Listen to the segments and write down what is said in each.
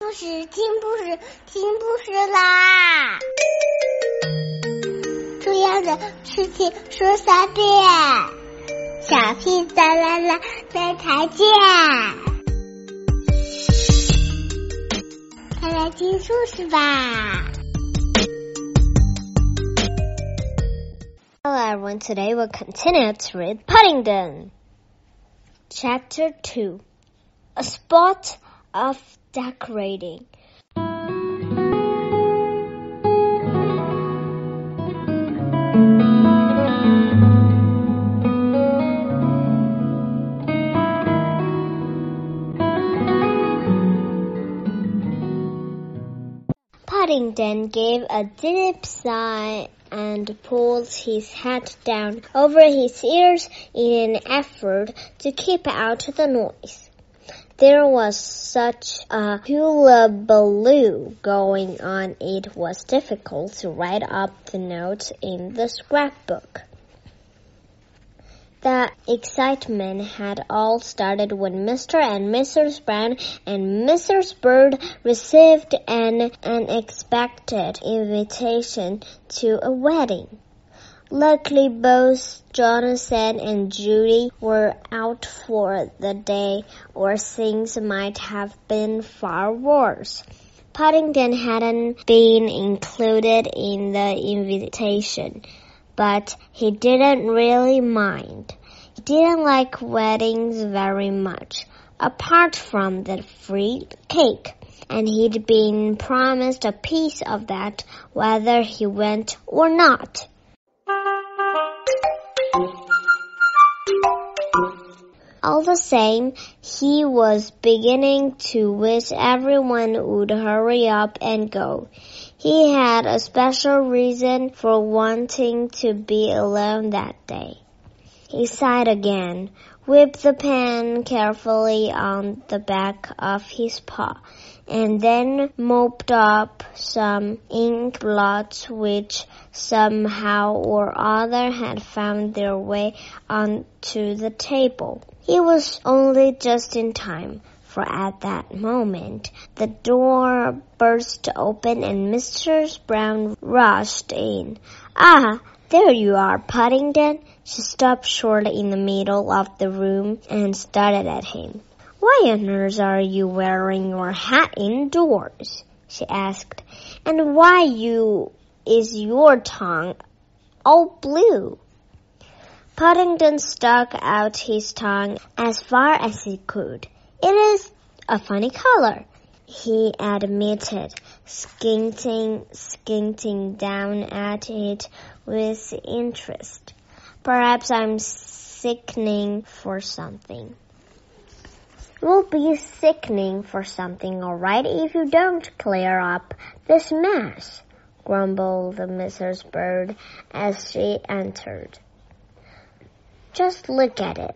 故事，听故事，听故事啦！重要的事情说三遍，小屁哒啦啦，再再见。快来听故事吧！Hello everyone, today we'll continue to read Paddington. Chapter 2 A Spot of decorating. Paddington gave a deep sigh and pulled his hat down over his ears in an effort to keep out the noise. There was such a hullabaloo going on it was difficult to write up the notes in the scrapbook. The excitement had all started when Mr. and Mrs. Brown and Mrs. Bird received an unexpected invitation to a wedding. Luckily, both Jonathan and Judy were out for the day, or things might have been far worse. Paddington hadn't been included in the invitation, but he didn't really mind. He didn't like weddings very much, apart from the free cake, and he'd been promised a piece of that whether he went or not. All the same, he was beginning to wish everyone would hurry up and go. He had a special reason for wanting to be alone that day. He sighed again, whipped the pen carefully on the back of his paw, and then mopped up some ink blots which somehow or other had found their way onto the table. He was only just in time, for at that moment the door burst open and Mrs. Brown rushed in. Ah, there you are, Paddington. She stopped short in the middle of the room and stared at him. Why on earth are you wearing your hat indoors? she asked. And why you is your tongue all blue? Paddington stuck out his tongue as far as he could. It is a funny color, he admitted, squinting, squinting down at it with interest. Perhaps I'm sickening for something. You'll be sickening for something, all right, if you don't clear up this mess, grumbled the Mrs. Bird as she entered. Just look at it.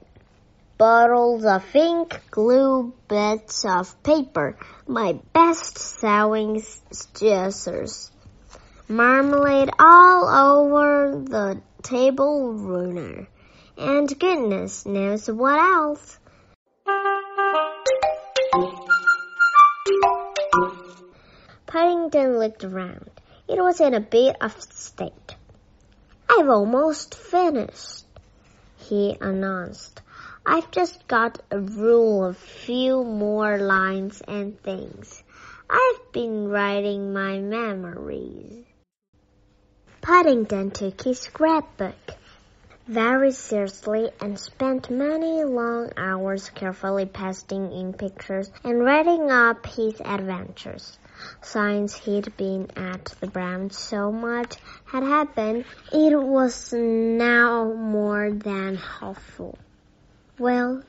Bottles of ink, glue, bits of paper, my best sewing scissors, marmalade all over the table runner, and goodness knows what else. Paddington looked around. It was in a bit of state. I've almost finished, he announced. I've just got a rule of few more lines and things. I've been writing my memories. Paddington took his scrapbook very seriously and spent many long hours carefully pasting in pictures and writing up his adventures. Since he'd been at the Browns so much had happened, it was now more than hopeful. Well,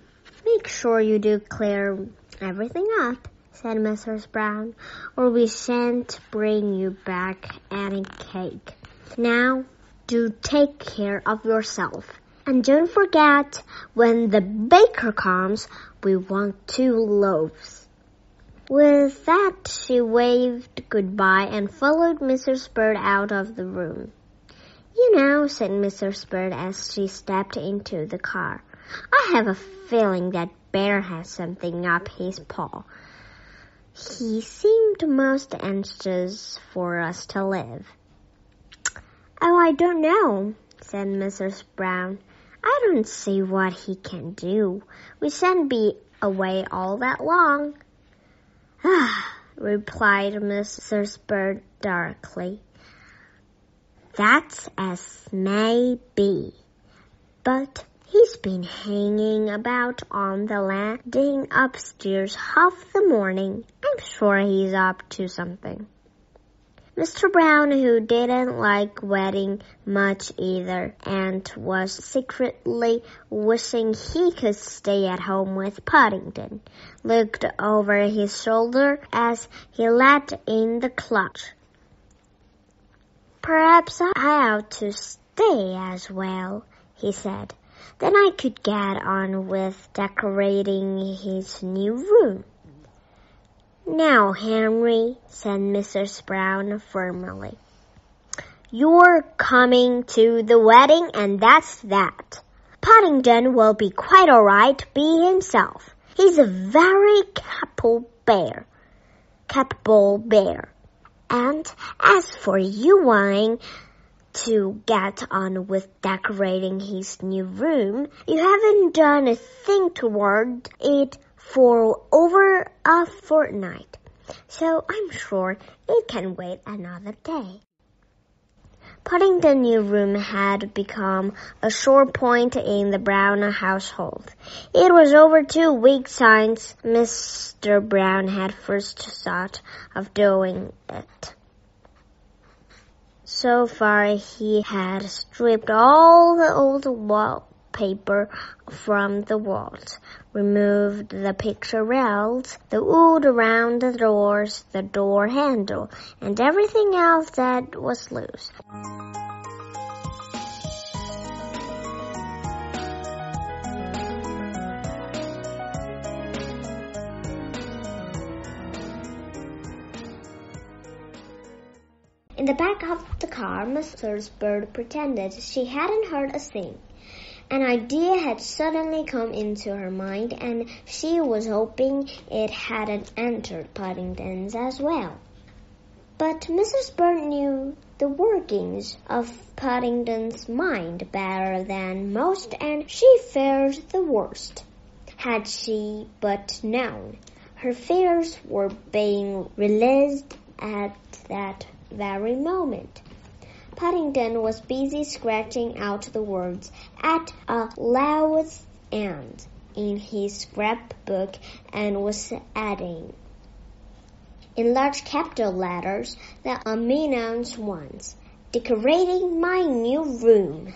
make sure you do clear everything up, said Mrs. Brown, or we shan't bring you back any cake. Now, do take care of yourself. And don't forget, when the baker comes, we want two loaves. With that, she waved goodbye and followed Mrs. Bird out of the room. You know, said Mrs. Bird as she stepped into the car, I have a feeling that Bear has something up his paw. he seemed most anxious for us to live. Oh, I don't know, said Mrs. Brown. I don't see what he can do. We shan't be away all that long. Ah, replied Mrs. Bird darkly. That's as may be. But he's been hanging about on the landing upstairs half the morning. I'm sure he's up to something. Mr. Brown, who didn't like wedding much either and was secretly wishing he could stay at home with Paddington, looked over his shoulder as he let in the clutch. Perhaps I ought to stay as well, he said. Then I could get on with decorating his new room. Now, Henry, said Mrs. Brown firmly, you're coming to the wedding and that's that. Paddington will be quite all right be himself. He's a very capable bear. Capable bear. And as for you wanting to get on with decorating his new room, you haven't done a thing toward it for over a fortnight, so I'm sure it can wait another day. Putting the new room had become a sore point in the Brown household. It was over two weeks since Mr. Brown had first thought of doing it. So far he had stripped all the old wallpaper from the walls, removed the picture rails, the wood around the doors, the door handle, and everything else that was loose. In the back of the car, Mrs. Bird pretended she hadn't heard a thing. An idea had suddenly come into her mind, and she was hoping it hadn't entered Paddington's as well. But Mrs. Bird knew the workings of Paddington's mind better than most, and she feared the worst. Had she but known, her fears were being realized at that very moment. Paddington was busy scratching out the words at a loose end in his scrapbook and was adding in large capital letters the unannounced ones, decorating my new room.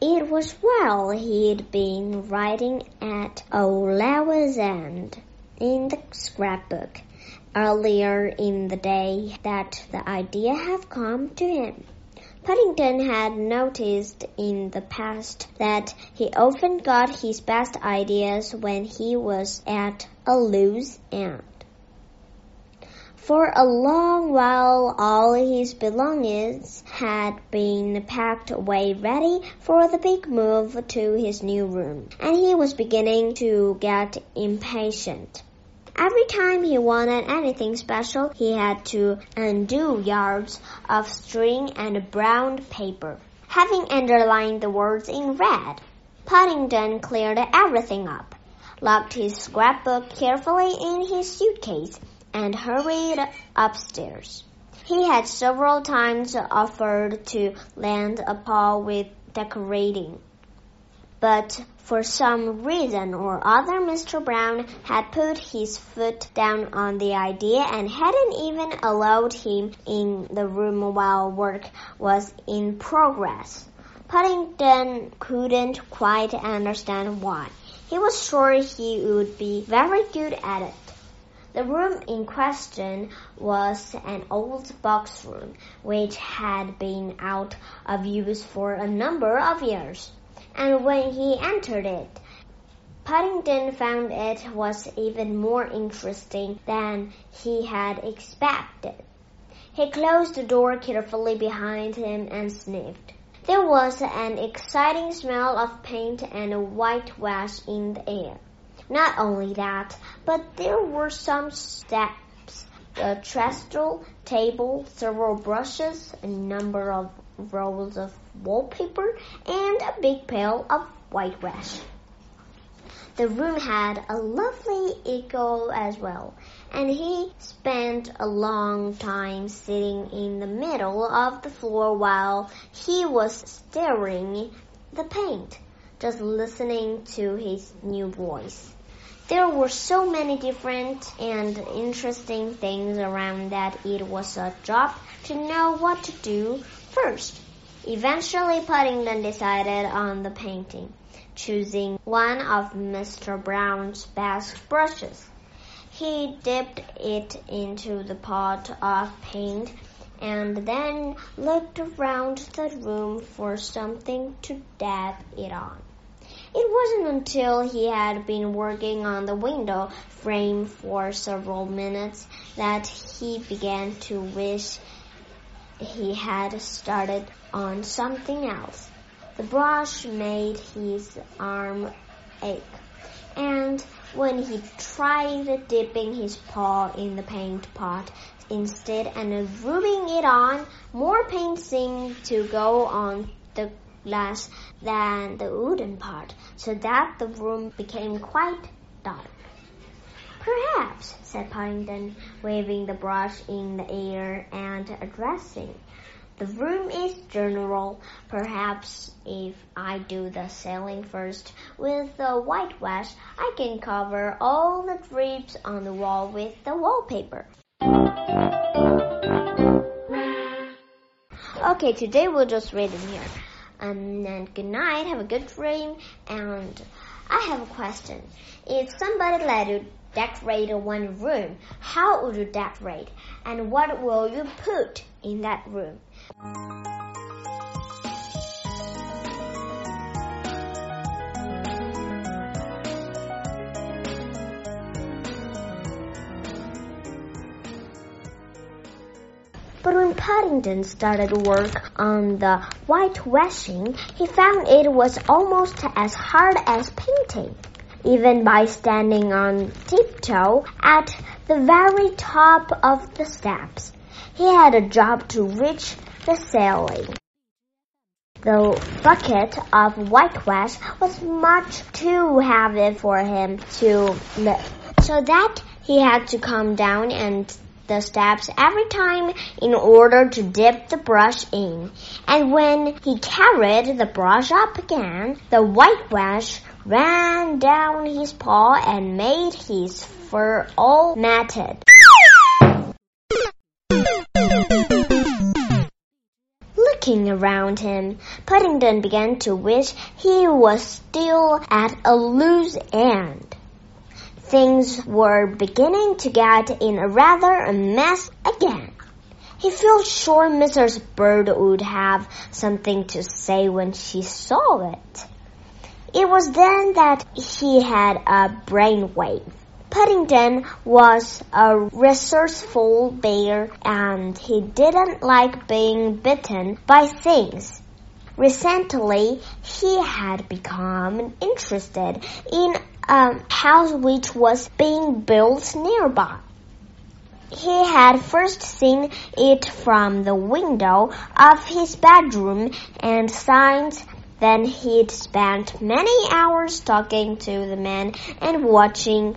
It was while he'd been writing at loose end in the scrapbook earlier in the day that the idea had come to him. Paddington had noticed in the past that he often got his best ideas when he was at a loose end. For a long while, all his belongings had been packed away ready for the big move to his new room, and he was beginning to get impatient. Every time he wanted anything special, he had to undo yards of string and brown paper. Having underlined the words in red, Paddington cleared everything up, locked his scrapbook carefully in his suitcase, and hurried upstairs. He had several times offered to lend a paw with decorating, but for some reason or other, Mr. Brown had put his foot down on the idea and hadn't even allowed him in the room while work was in progress. Paddington couldn't quite understand why. He was sure he would be very good at it. The room in question was an old box room which had been out of use for a number of years and when he entered it, Paddington found it was even more interesting than he had expected. He closed the door carefully behind him and sniffed. There was an exciting smell of paint and whitewash in the air. Not only that, but there were some steps, a trestle table, several brushes, a number of rolls of wallpaper, and a big pail of white whitewash. The room had a lovely echo as well, and he spent a long time sitting in the middle of the floor while he was staring the paint, just listening to his new voice. There were so many different and interesting things around that it was a job to know what to do first. Eventually, Paddington decided on the painting choosing one of Mr. Brown's best brushes. He dipped it into the pot of paint and then looked around the room for something to dab it on. It wasn't until he had been working on the window frame for several minutes that he began to wish he had started on something else. The brush made his arm ache, and when he tried dipping his paw in the paint pot instead and rubbing it on, more paint seemed to go on the glass than the wooden part, so that the room became quite dark. Perhaps, said Paddington, waving the brush in the air and addressing the room is general. Perhaps if I do the ceiling first with the whitewash, I can cover all the drips on the wall with the wallpaper. Okay, today we'll just read it here. Um, and good night, have a good dream, and I have a question. If somebody let you decorate one room, how would you decorate? And what will you put in that room? But when Paddington started work on the whitewashing, he found it was almost as hard as painting. Even by standing on tiptoe at the very top of the steps, he had a job to reach the ceiling. The bucket of whitewash was much too heavy for him to lift, so that he had to come down and the steps every time in order to dip the brush in. And when he carried the brush up again, the whitewash ran down his paw and made his fur all matted. Looking around him, Paddington began to wish he was still at a loose end. Things were beginning to get in a rather a mess again. He felt sure Mrs. Bird would have something to say when she saw it. It was then that he had a brainwave. Paddington was a resourceful bear and he didn't like being bitten by things. Recently, he had become interested in a house which was being built nearby. He had first seen it from the window of his bedroom and since then he'd spent many hours talking to the men and watching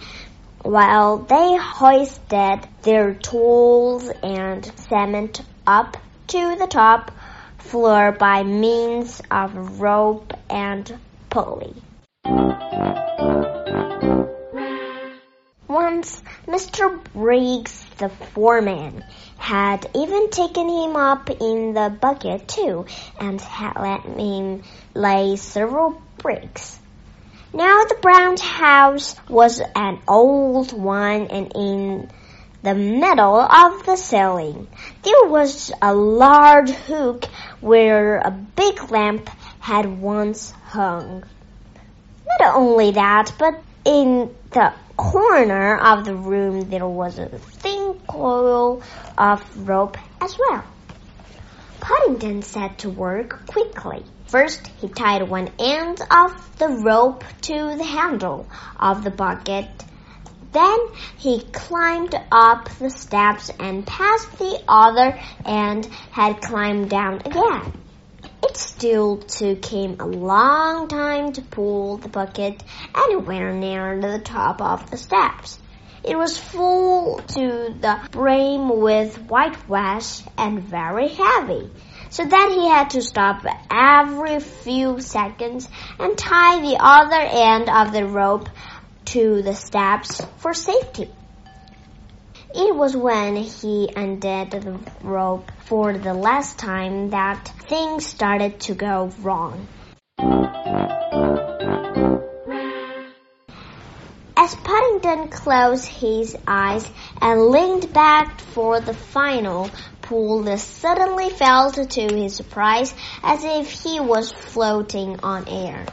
while they hoisted their tools and cement up to the top floor by means of rope and pulley. Once Mr. Briggs, the foreman, had even taken him up in the bucket too, and had let him lay several bricks. Now the brown house was an old one and in the middle of the ceiling there was a large hook where a big lamp had once hung. Not only that, but in the corner of the room there was a thin coil of rope as well. Paddington set to work quickly. First, he tied one end of the rope to the handle of the bucket. Then he climbed up the steps and passed the other end had climbed down again. It still took him a long time to pull the bucket anywhere near the top of the steps. It was full to the brim with whitewash and very heavy, so that he had to stop every few seconds and tie the other end of the rope to the steps for safety. It was when he undid the rope for the last time that things started to go wrong. As Paddington closed his eyes and leaned back for the final pull, he suddenly felt to his surprise as if he was floating on air.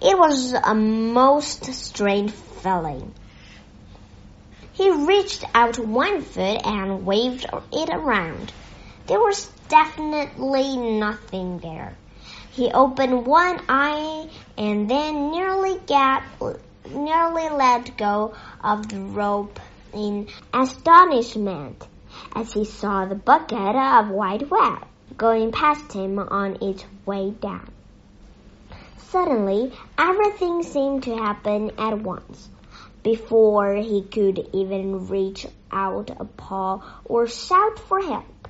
It was a most strange feeling. He reached out one foot and waved it around. There was definitely nothing there. He opened one eye and then nearly got, nearly let go of the rope in astonishment as he saw the bucket of white web going past him on its way down. Suddenly, everything seemed to happen at once. Before he could even reach out a paw or shout for help,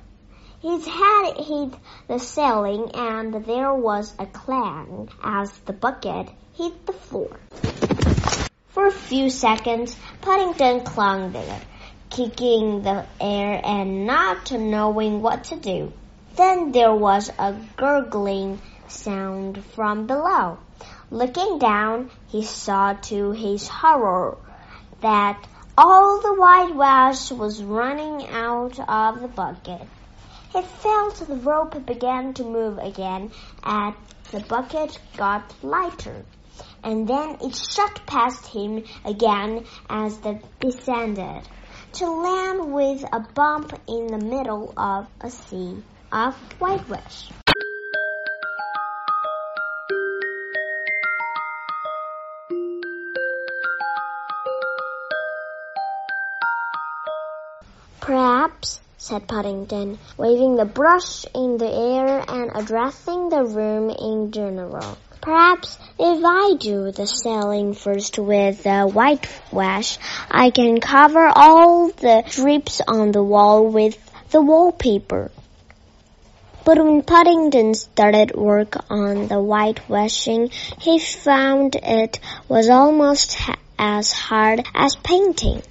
his head hit the ceiling and there was a clang as the bucket hit the floor. For a few seconds, Paddington clung there, kicking the air and not knowing what to do. Then there was a gurgling sound from below. Looking down, he saw to his horror that all the whitewash was running out of the bucket. He felt the rope began to move again as the bucket got lighter, and then it shot past him again as it descended, to land with a bump in the middle of a sea of whitewash. Perhaps, said Paddington, waving the brush in the air and addressing the room in general. Perhaps if I do the sailing first with the whitewash, I can cover all the drips on the wall with the wallpaper. But when Paddington started work on the whitewashing, he found it was almost as hard as painting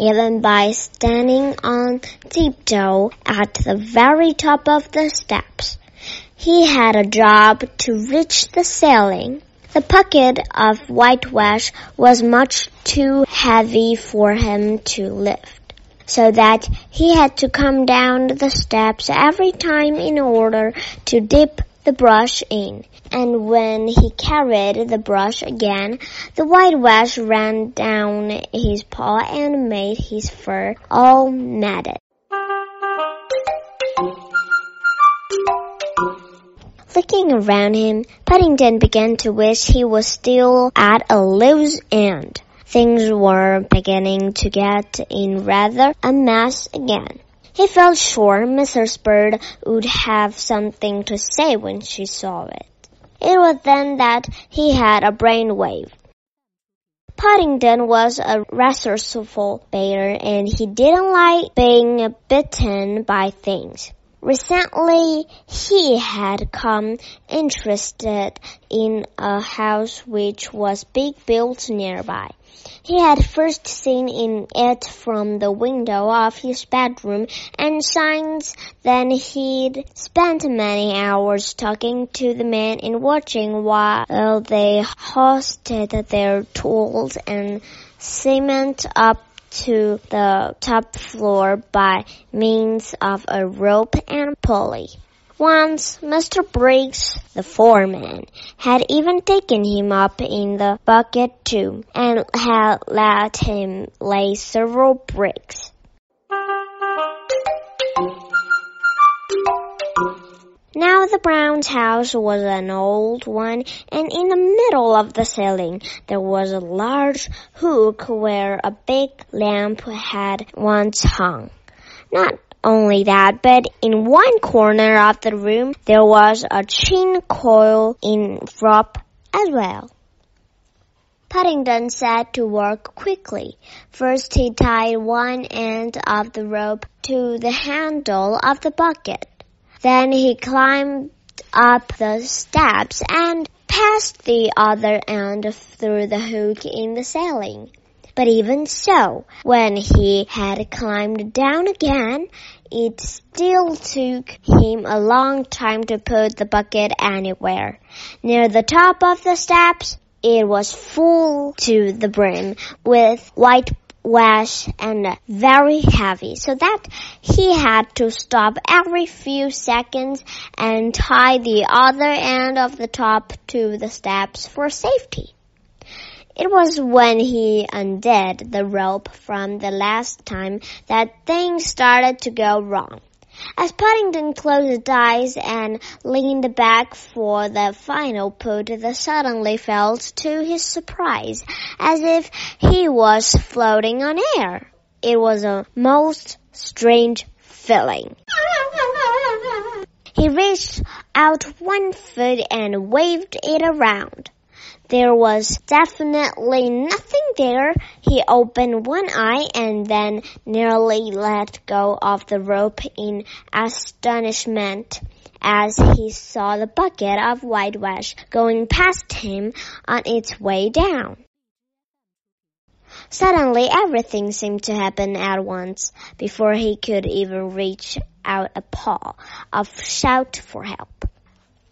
even by standing on tiptoe at the very top of the steps. He had a job to reach the ceiling. The bucket of whitewash was much too heavy for him to lift, so that he had to come down the steps every time in order to dip the brush in, and when he carried the brush again, the whitewash ran down his paw and made his fur all matted. Looking around him, Paddington began to wish he was still at a loose end. Things were beginning to get in rather a mess again. He felt sure Mrs. Bird would have something to say when she saw it. It was then that he had a brainwave. Paddington was a resourceful bear and he didn't like being bitten by things. Recently, he had come interested in a house which was being built nearby. He had first seen in it from the window of his bedroom, and since then he'd spent many hours talking to the men and watching while they hoisted their tools and cement up to the top floor by means of a rope and pulley. Once Mr. Briggs, the foreman, had even taken him up in the bucket too, and had let him lay several bricks. Now the Brown's house was an old one, and in the middle of the ceiling there was a large hook where a big lamp had once hung. Not only that, but in one corner of the room there was a chain coil in rope as well. Paddington set to work quickly. First he tied one end of the rope to the handle of the bucket. Then he climbed up the steps and passed the other end through the hook in the ceiling. But even so, when he had climbed down again, it still took him a long time to put the bucket anywhere. Near the top of the steps, it was full to the brim with white wash and very heavy so that he had to stop every few seconds and tie the other end of the top to the steps for safety. It was when he undid the rope from the last time that things started to go wrong. As Paddington closed his eyes and leaned back for the final put, the suddenly felt, to his surprise, as if he was floating on air. It was a most strange feeling. He reached out one foot and waved it around. There was definitely nothing there. He opened one eye and then nearly let go of the rope in astonishment as he saw the bucket of whitewash going past him on its way down. Suddenly everything seemed to happen at once before he could even reach out a paw of shout for help.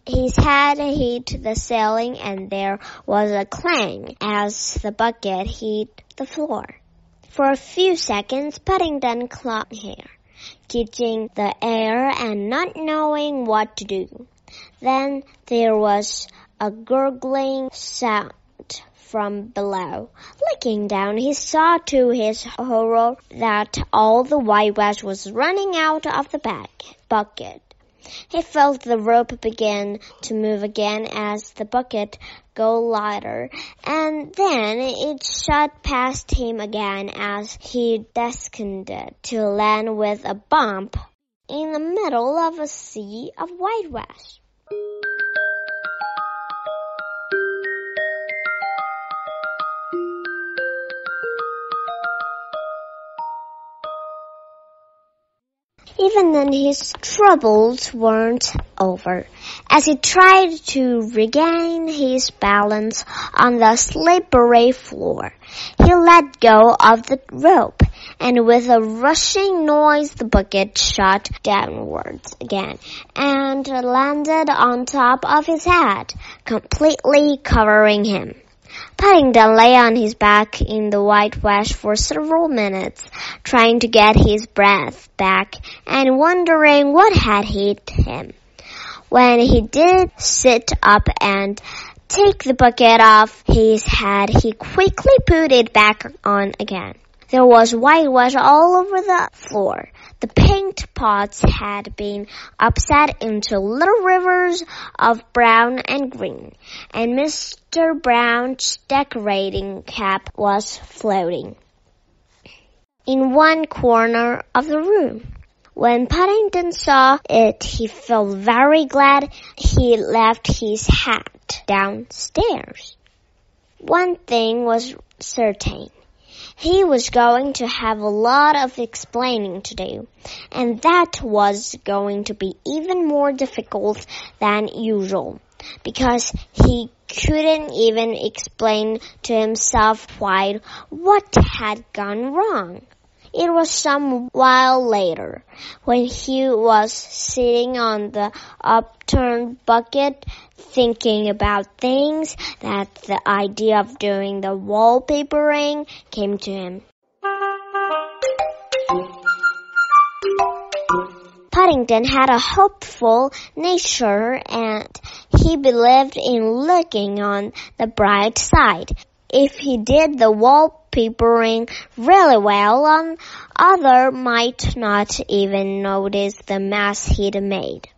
His head hit the ceiling and there was a clang as the bucket hit the floor. For a few seconds, Paddington clung here, catching the air and not knowing what to do. Then there was a gurgling sound from below. Looking down, he saw to his horror that all the whitewash was running out of the bag, bucket. He felt the rope begin to move again as the bucket go lighter, and then it shot past him again as he descended to land with a bump in the middle of a sea of whitewash. Even then his troubles weren't over. As he tried to regain his balance on the slippery floor, he let go of the rope, and with a rushing noise the bucket shot downwards again and landed on top of his head, completely covering him. Paddington lay on his back in the whitewash for several minutes, trying to get his breath back and wondering what had hit him. When he did sit up and take the bucket off his head, he quickly put it back on again. There was whitewash all over the floor. The paint pots had been upset into little rivers of brown and green, and Mr. Brown's decorating cap was floating in one corner of the room. When Paddington saw it, he felt very glad he left his hat downstairs. One thing was certain. He was going to have a lot of explaining to do, and that was going to be even more difficult than usual, because he couldn't even explain to himself quite what had gone wrong. It was some while later, when he was sitting on the upturned bucket, thinking about things, that the idea of doing the wallpapering came to him. Paddington had a hopeful nature and he believed in looking on the bright side. If he did the wallpapering really well, and other might not even notice the mess he'd made.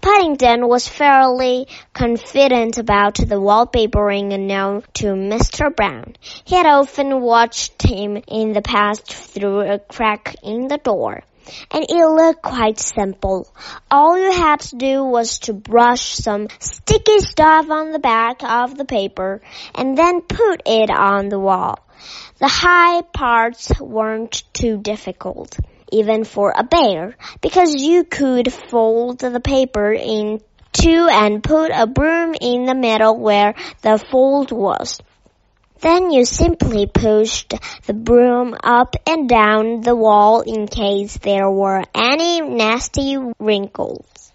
Paddington was fairly confident about the wallpapering known to Mr. Brown. He had often watched him in the past through a crack in the door. And it looked quite simple. All you had to do was to brush some sticky stuff on the back of the paper and then put it on the wall. The high parts weren't too difficult even for a bear, because you could fold the paper in two and put a broom in the middle where the fold was. Then you simply pushed the broom up and down the wall in case there were any nasty wrinkles.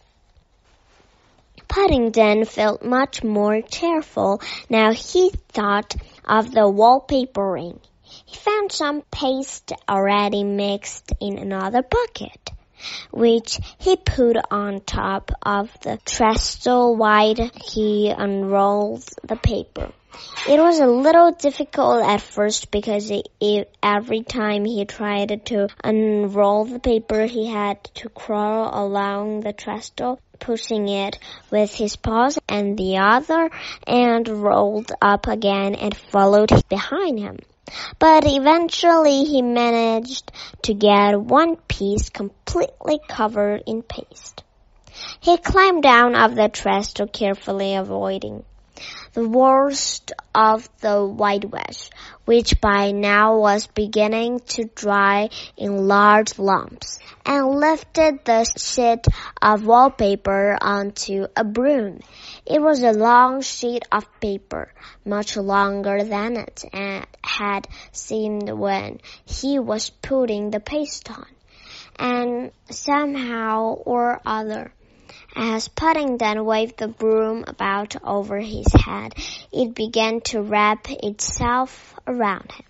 Paddington felt much more cheerful now he thought of the wallpapering. He found some paste already mixed in another bucket, which he put on top of the trestle while he unrolled the paper. It was a little difficult at first because it, it, every time he tried to unroll the paper, he had to crawl along the trestle, pushing it with his paws and the other, and rolled up again and followed behind him. But eventually he managed to get one piece completely covered in paste. He climbed down off the trestle carefully avoiding the worst of the white whitewash, which by now was beginning to dry in large lumps, and lifted the sheet of wallpaper onto a broom. It was a long sheet of paper, much longer than it had seemed when he was putting the paste on. And somehow or other, as Paddington waved the broom about over his head, it began to wrap itself around him.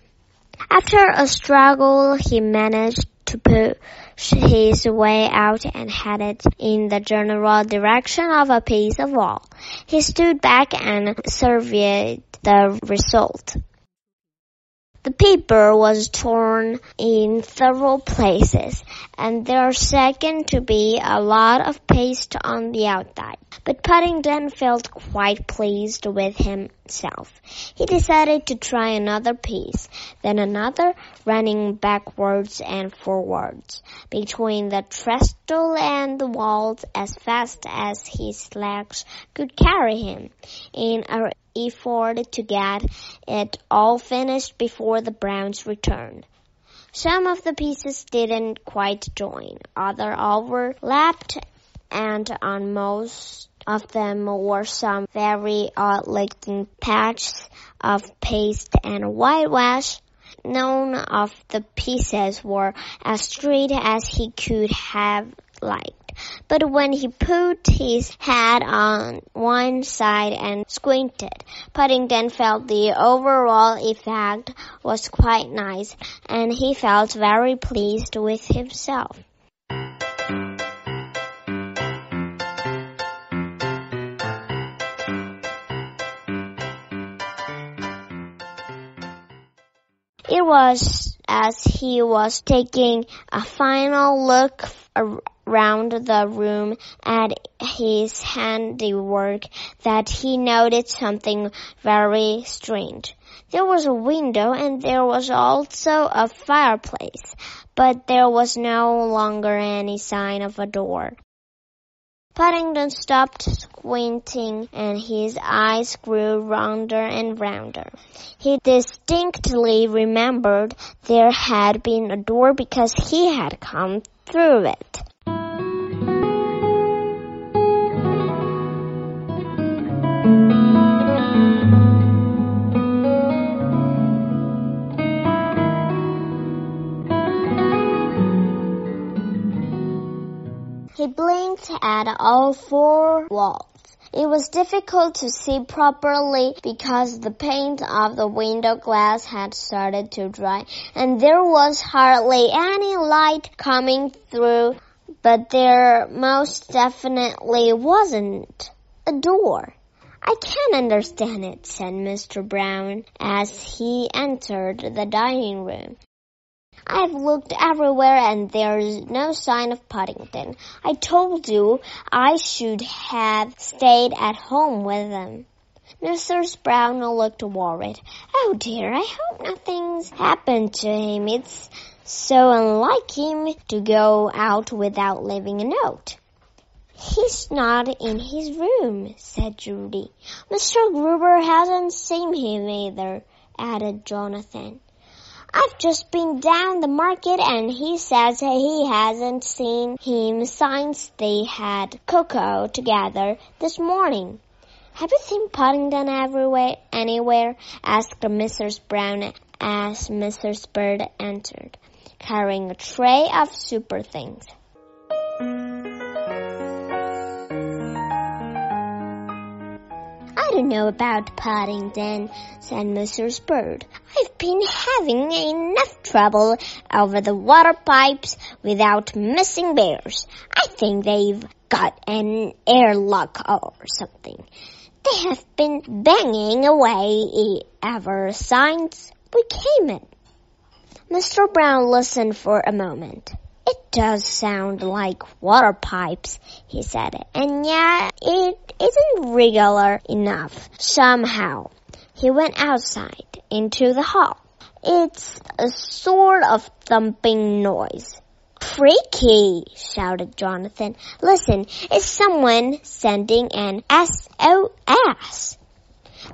After a struggle, he managed to push his way out and headed in the general direction of a piece of wall. He stood back and surveyed the result. The paper was torn in several places, and there second to be a lot of paste on the outside. But Paddington felt quite pleased with himself. He decided to try another piece, then another, running backwards and forwards between the trestle and the walls as fast as his legs could carry him in an effort to get it all finished before the Browns returned. Some of the pieces didn't quite join, others overlapped, and on most of them were some very odd looking patches of paste and whitewash. None of the pieces were as straight as he could have liked. But when he put his head on one side and squinted, Paddington felt the overall effect was quite nice, and he felt very pleased with himself. It was as he was taking a final look around the room at his handiwork that he noticed something very strange. There was a window and there was also a fireplace, but there was no longer any sign of a door. Paddington stopped squinting and his eyes grew rounder and rounder. He distinctly remembered there had been a door because he had come through it. He blinked at all four walls. It was difficult to see properly because the paint of the window glass had started to dry and there was hardly any light coming through, but there most definitely wasn't a door. I can't understand it, said Mr. Brown as he entered the dining room. I've looked everywhere and there's no sign of Paddington. I told you I should have stayed at home with him. Mrs. Brown looked worried. Oh dear, I hope nothing's happened to him. It's so unlike him to go out without leaving a note. He's not in his room, said Judy. Mr. Gruber hasn't seen him either, added Jonathan. I've just been down the market and he says he hasn't seen him since they had cocoa together this morning. Have you seen Paddington everywhere, anywhere? asked Mrs. Brown as Mrs. Bird entered, carrying a tray of super things. I don't know about Paddington, said Mrs. Bird. I've been having enough trouble over the water pipes without missing bears. I think they've got an airlock or something. They have been banging away ever since we came in. Mr. Brown listened for a moment. Does sound like water pipes, he said, and yet it isn't regular enough somehow. He went outside into the hall. It's a sort of thumping noise. Freaky, shouted Jonathan. Listen, it's someone sending an SOS?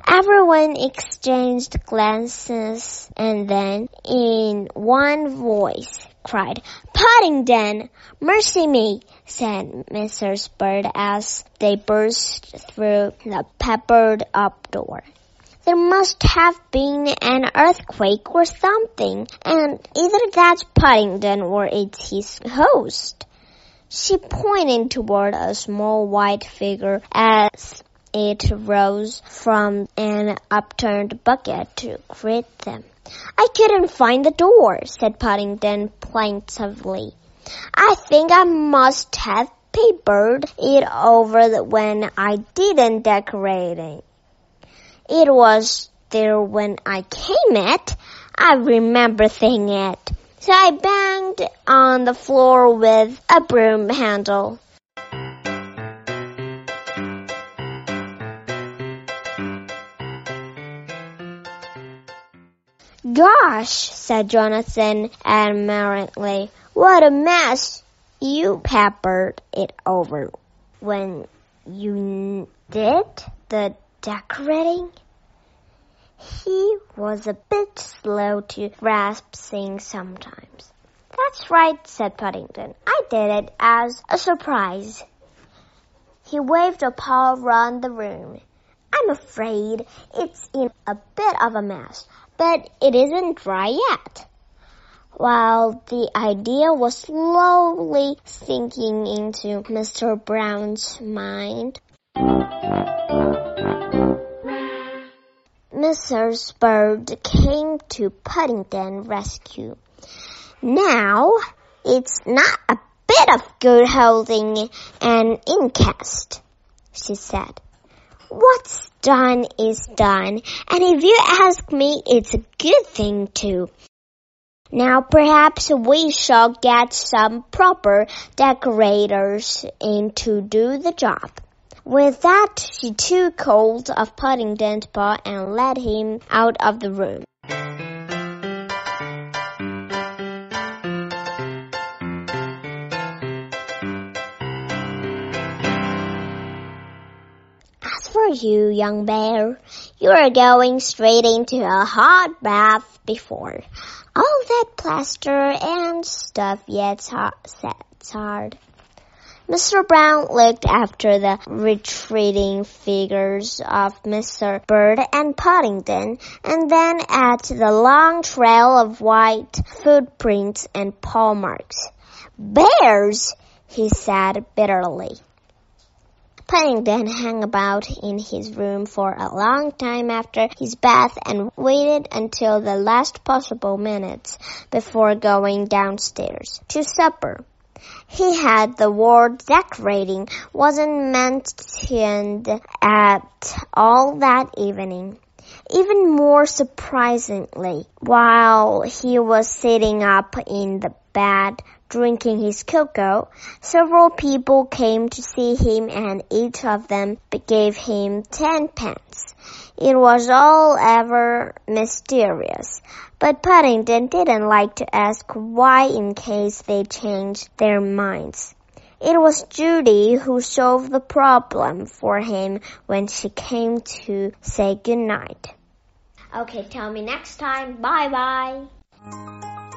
Everyone exchanged glances and then, in one voice, cried, Paddington! Mercy me! said Mrs. Bird as they burst through the peppered up door. There must have been an earthquake or something, and either that's Paddington or it's his host. She pointed toward a small white figure as it rose from an upturned bucket to greet them. I couldn't find the door, said Paddington plaintively. I think I must have papered it over when I didn't decorate it. It was there when I came it. I remember seeing it. So I banged on the floor with a broom handle. Gosh, said Jonathan admiringly, what a mess you peppered it over when you did the decorating? He was a bit slow to grasp things sometimes. That's right, said Paddington. I did it as a surprise. He waved a paw round the room. I'm afraid it's in a bit of a mess, but it isn't dry yet. While the idea was slowly sinking into Mr. Brown's mind, Mrs. Bird came to Paddington's rescue. Now, it's not a bit of good holding an incast, she said. What's done is done, and if you ask me, it's a good thing too. Now perhaps we shall get some proper decorators in to do the job. With that, she took hold of Paddington's paw and led him out of the room. You, young bear, you are going straight into a hot bath before all that plaster and stuff gets hard. Mr. Brown looked after the retreating figures of Mr. Bird and Paddington, and then at the long trail of white footprints and paw marks. Bears! he said bitterly. Paddington hung about in his room for a long time after his bath and waited until the last possible minutes before going downstairs to supper. He had the word decorating wasn't mentioned at all that evening. Even more surprisingly, while he was sitting up in the bed drinking his cocoa, several people came to see him and each of them gave him ten pence. It was all ever mysterious, but Paddington didn't like to ask why in case they changed their minds. It was Judy who solved the problem for him when she came to say good night. Okay, tell me next time. Bye bye.